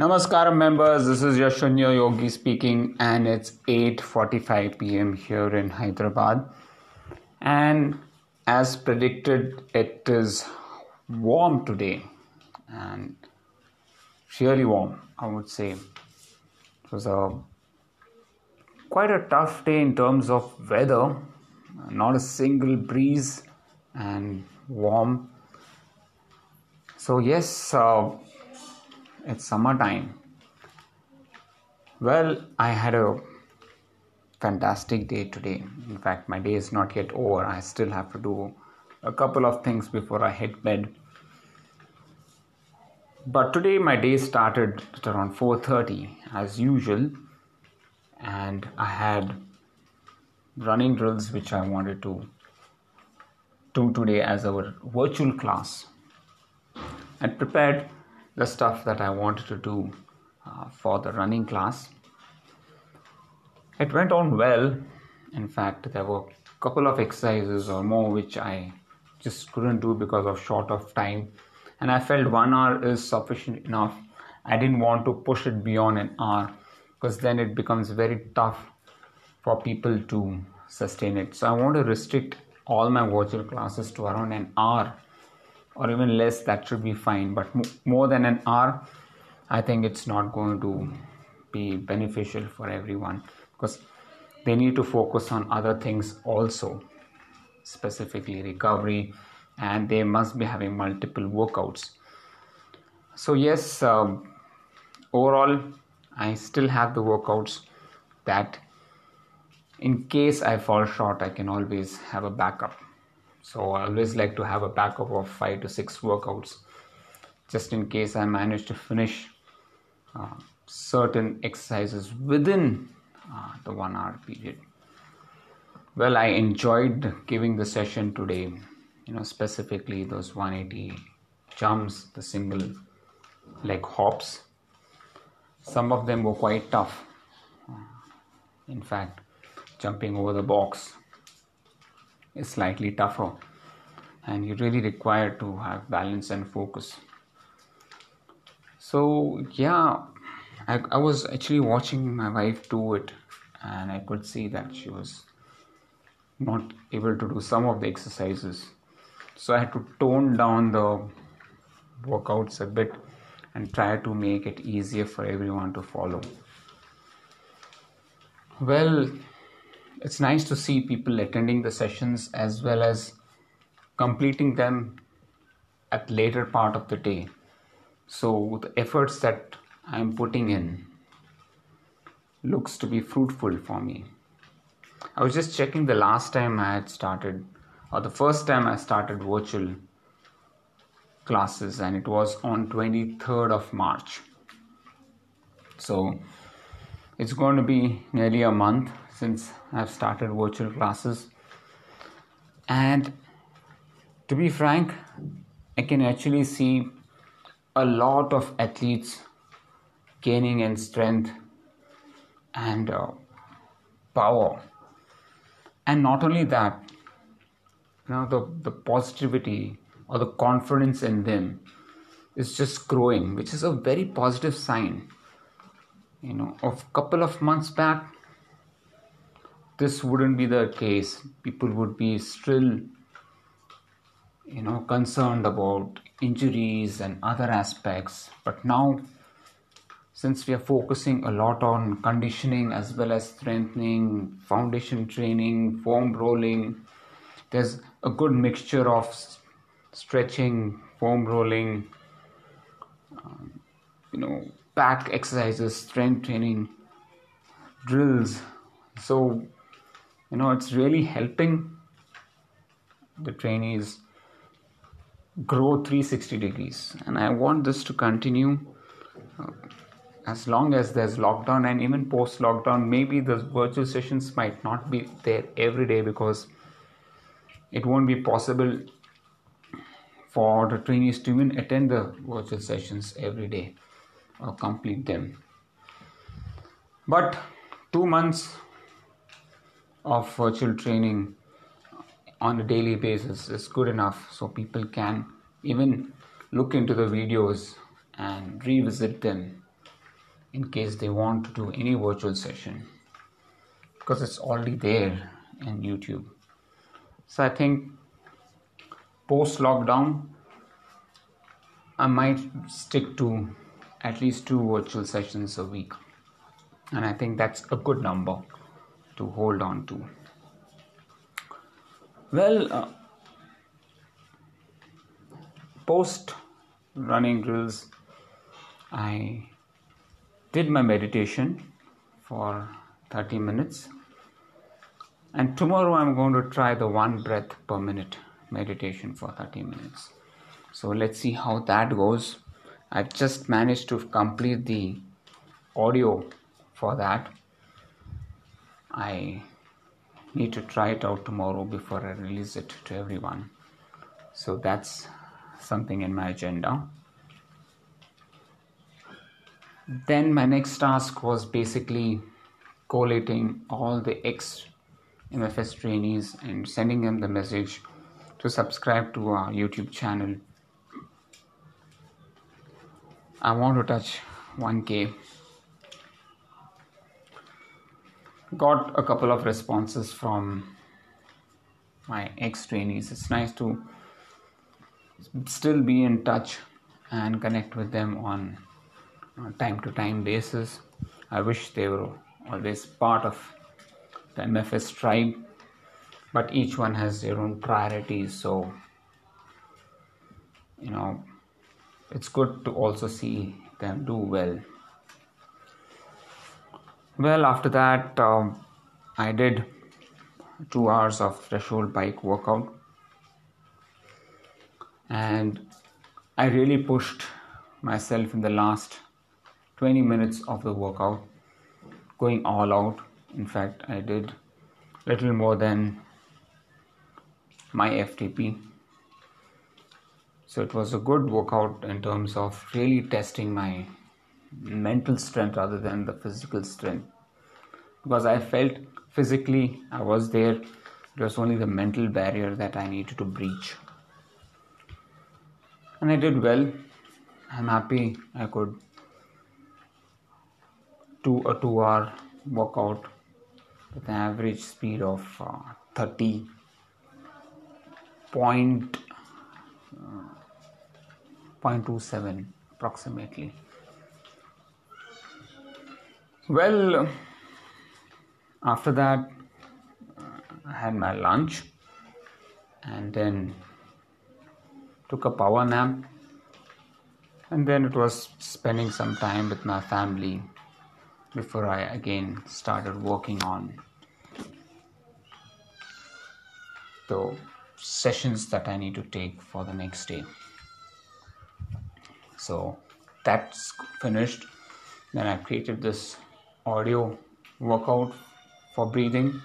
Namaskaram members, this is Yashunya Yogi speaking and it's 8:45 p.m. here in Hyderabad. And as predicted, it is warm today and really warm, I would say. It was a quite a tough day in terms of weather, not a single breeze and warm. So yes, uh, it's summertime. Well, I had a fantastic day today. In fact, my day is not yet over. I still have to do a couple of things before I hit bed. But today my day started at around 4:30 as usual and I had running drills which I wanted to do today as our virtual class. I prepared the stuff that I wanted to do uh, for the running class. It went on well. In fact, there were a couple of exercises or more which I just couldn't do because of short of time, and I felt one hour is sufficient enough. I didn't want to push it beyond an hour because then it becomes very tough for people to sustain it. So I want to restrict all my virtual classes to around an hour or even less that should be fine. But more than an hour i think it's not going to be beneficial for everyone because they need to focus on other things also specifically recovery and they must be having multiple workouts. So yes um, overall i still have the workouts that in case i fall short i can always have a backup so I always like to have a backup of five to six workouts just in case I manage to finish uh, certain exercises within uh, the one hour period. Well, I enjoyed giving the session today, you know, specifically those 180 jumps, the single leg hops. Some of them were quite tough. In fact, jumping over the box is slightly tougher. And you really require to have balance and focus. So yeah I, I was actually watching my wife do it and i could see that she was not able to do some of the exercises. So i had to tone down the workouts a bit and try to make it easier for everyone to follow. Well it's nice to see people attending the sessions as well as completing them at later part of the day. So the efforts that i'm putting in looks to be fruitful for me. I was just checking the last time i had started or the first time i started virtual classes and it was on 23rd of march. So it's going to be nearly a month since I've started virtual classes. And to be frank, I can actually see a lot of athletes gaining in strength and uh, power. And not only that, you know, the, the positivity or the confidence in them is just growing, which is a very positive sign. You know, a couple of months back, this wouldn't be the case. People would be still you know concerned about injuries and other aspects. But now since we are focusing a lot on conditioning as well as strengthening foundation training foam rolling there's a good mixture of stretching foam rolling um, you know back exercises strength training drills. So you know it's really helping the trainees grow 360 degrees. And i want this to continue uh, as long as there's lockdown and even post lockdown maybe the virtual sessions might not be there every day because it won't be possible for the trainees to even attend the virtual sessions every day or complete them. But two months of virtual training on a daily basis is good enough so people can even look into the videos and revisit them in case they want to do any virtual session because it's already there in YouTube. So I think post lockdown, I might stick to at least two virtual sessions a week, and I think that's a good number to hold on to. Well, uh, post running drills, I did my meditation for 30 minutes. And tomorrow I'm going to try the one breath per minute meditation for 30 minutes. So let's see how that goes. I've just managed to complete the audio for that. I need to try it out tomorrow before I release it to everyone. So that's something in my agenda. Then my next task was basically collating all the ex MFS trainees and sending them the message to subscribe to our YouTube channel. I want to touch 1k. Got a couple of responses from my ex trainees. It's nice to still be in touch and connect with them on time to time basis. I wish they were always part of the MFS tribe, but each one has their own priorities. So, you know, it's good to also see them do well. Well, after that, um, I did two hours of threshold bike workout, and I really pushed myself in the last 20 minutes of the workout, going all out. In fact I did little more than my FTP so it was a good workout in terms of really testing my mental strength rather than the physical strength. Because I felt physically I was there it was only the mental barrier that I needed to breach. And I did well. I'm happy I could do a two hour workout with an average speed of uh, 30 point, uh, 0.27 approximately well after that i had my lunch and then took a power nap and then it was spending some time with my family before I again started working on the sessions that I need to take for the next day. So that's finished. Then I created this audio workout for breathing.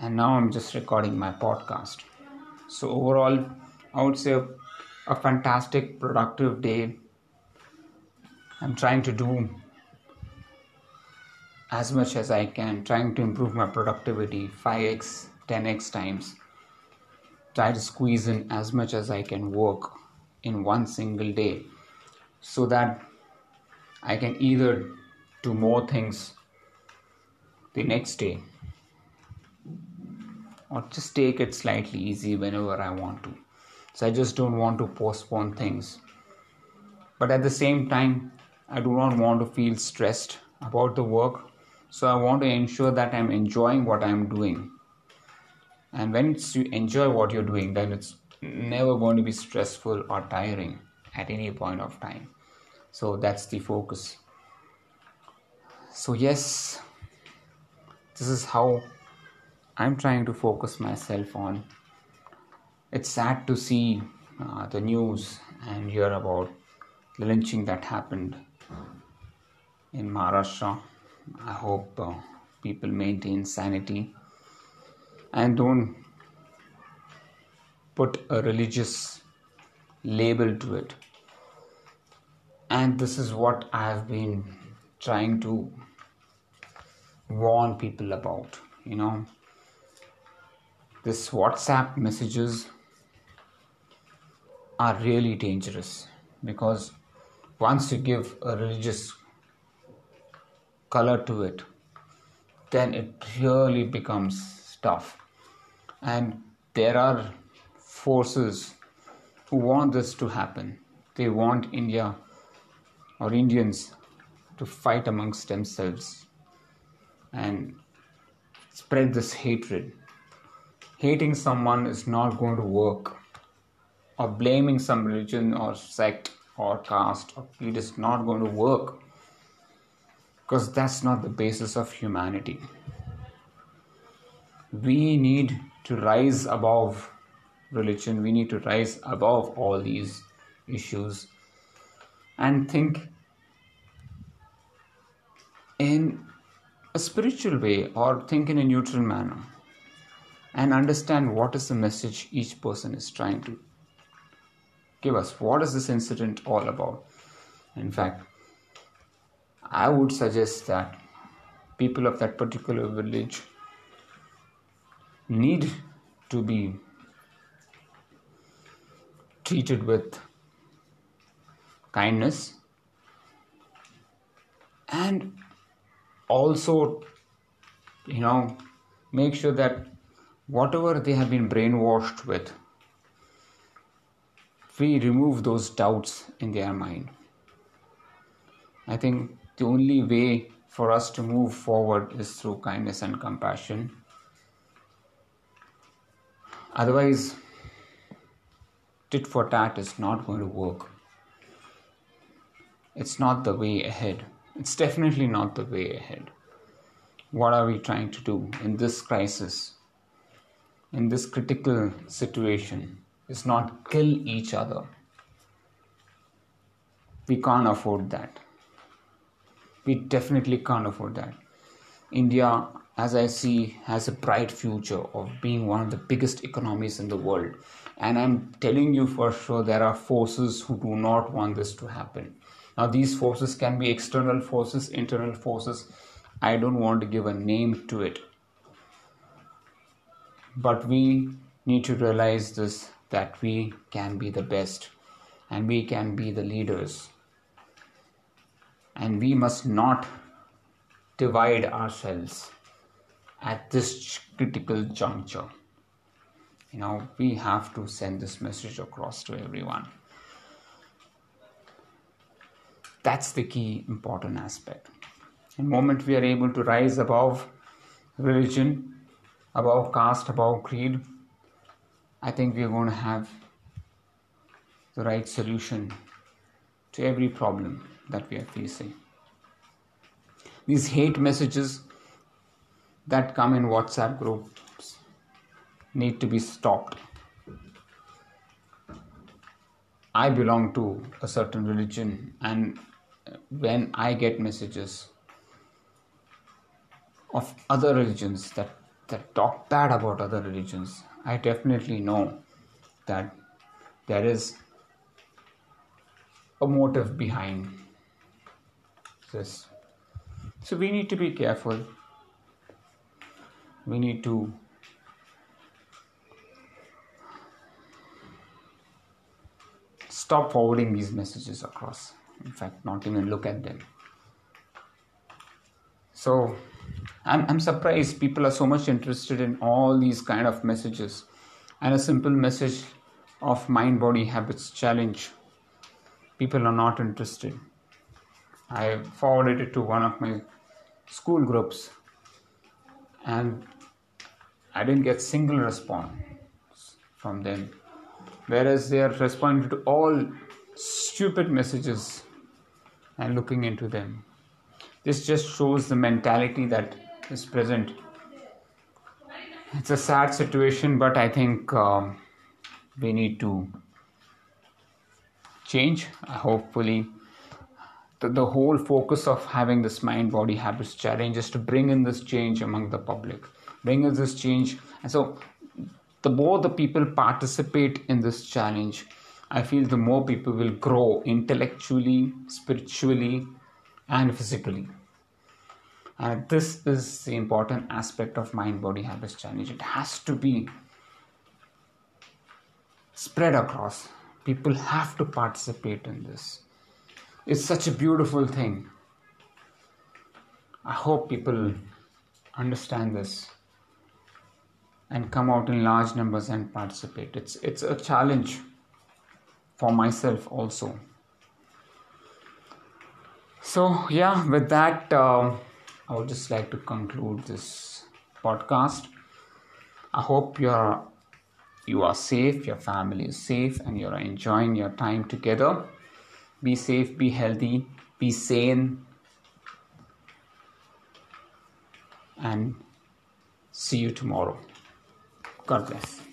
And now I'm just recording my podcast. So, overall, I would say a, fantastic, productive day I'm trying to do as much as I can, trying to improve my productivity 5x, 10x times. Try to squeeze in as much as I can work in one single day so that I can either do more things the next day or just take it slightly easy whenever I want to. So I just don't want to postpone things. But at the same time, I do not want to feel stressed about the work. So I want to ensure that I'm enjoying what I'm doing. And when you enjoy what you're doing, then it's never going to be stressful or tiring at any point of time. So that's the focus. So, yes, this is how I'm trying to focus myself on. It's sad to see uh, the news and hear about the lynching that happened in Maharashtra. I hope uh, people maintain sanity and don't put a religious label to it. And this is what I have been trying to warn people about. You know, this WhatsApp messages are really dangerous because once you give a religious color to it, then it really becomes tough. And there are forces who want this to happen. They want India or Indians to fight amongst themselves and spread this hatred. Hating someone is not going to work, or blaming some religion or sect or caste or creed is not going to work because that's not the basis of humanity. We need to rise above religion, we need to rise above all these issues and think in a spiritual way or think in a neutral manner and understand what is the message each person is trying to give us. What is this incident all about? In fact, I would suggest that people of that particular village need to be treated with kindness and also you know make sure that whatever they have been brainwashed with we remove those doubts in their mind. I think the only way for us to move forward is through kindness and compassion. Otherwise tit for tat is not going to work it's not the way ahead it's definitely not the way ahead. What are we trying to do in this crisis, in this critical situation? Is not kill each other. We can't afford that. We definitely can't afford that. India, as I see, has a bright future of being one of the biggest economies in the world. And I'm telling you for sure, there are forces who do not want this to happen. Now, these forces can be external forces, internal forces. I don't want to give a name to it. But we need to realize this that we can be the best and we can be the leaders. And we must not divide ourselves at this critical juncture. You know, we have to send this message across to everyone. That's the key important aspect. The moment we are able to rise above religion, above caste, above creed, I think we are going to have the right solution to every problem that we are facing. These hate messages that come in WhatsApp groups need to be stopped. I belong to a certain religion and when I get messages of other religions that, that talk bad about other religions, I definitely know that there is a motive behind this. So we need to be careful. We need to stop forwarding these messages across in fact not even look at them. So I'm, I'm surprised people are so much interested in all these kind of messages. And a simple message of mind body habits challenge. People are not interested. I forwarded it to one of my school groups. And i didn't get single response from them. Whereas they are responding to all stupid messages and looking into them. This just shows the mentality that is present. It's a sad situation, but I think um, we need to change. Hopefully, the, the whole focus of having this mind body habits challenge is to bring in this change among the public, bring in this change. And so, the more the people participate in this challenge, I feel the more people will grow intellectually, spiritually, and physically. And this is the important aspect of mind body habits challenge. It has to be spread across. People have to participate in this. It's such a beautiful thing. I hope people understand this and come out in large numbers and participate. It's it's a challenge for myself also. So yeah, with that, uh, I would just like to conclude this podcast. I hope you're you are safe, your family is safe, and you're enjoying your time together. Be safe, be healthy, be sane, and see you tomorrow. God bless.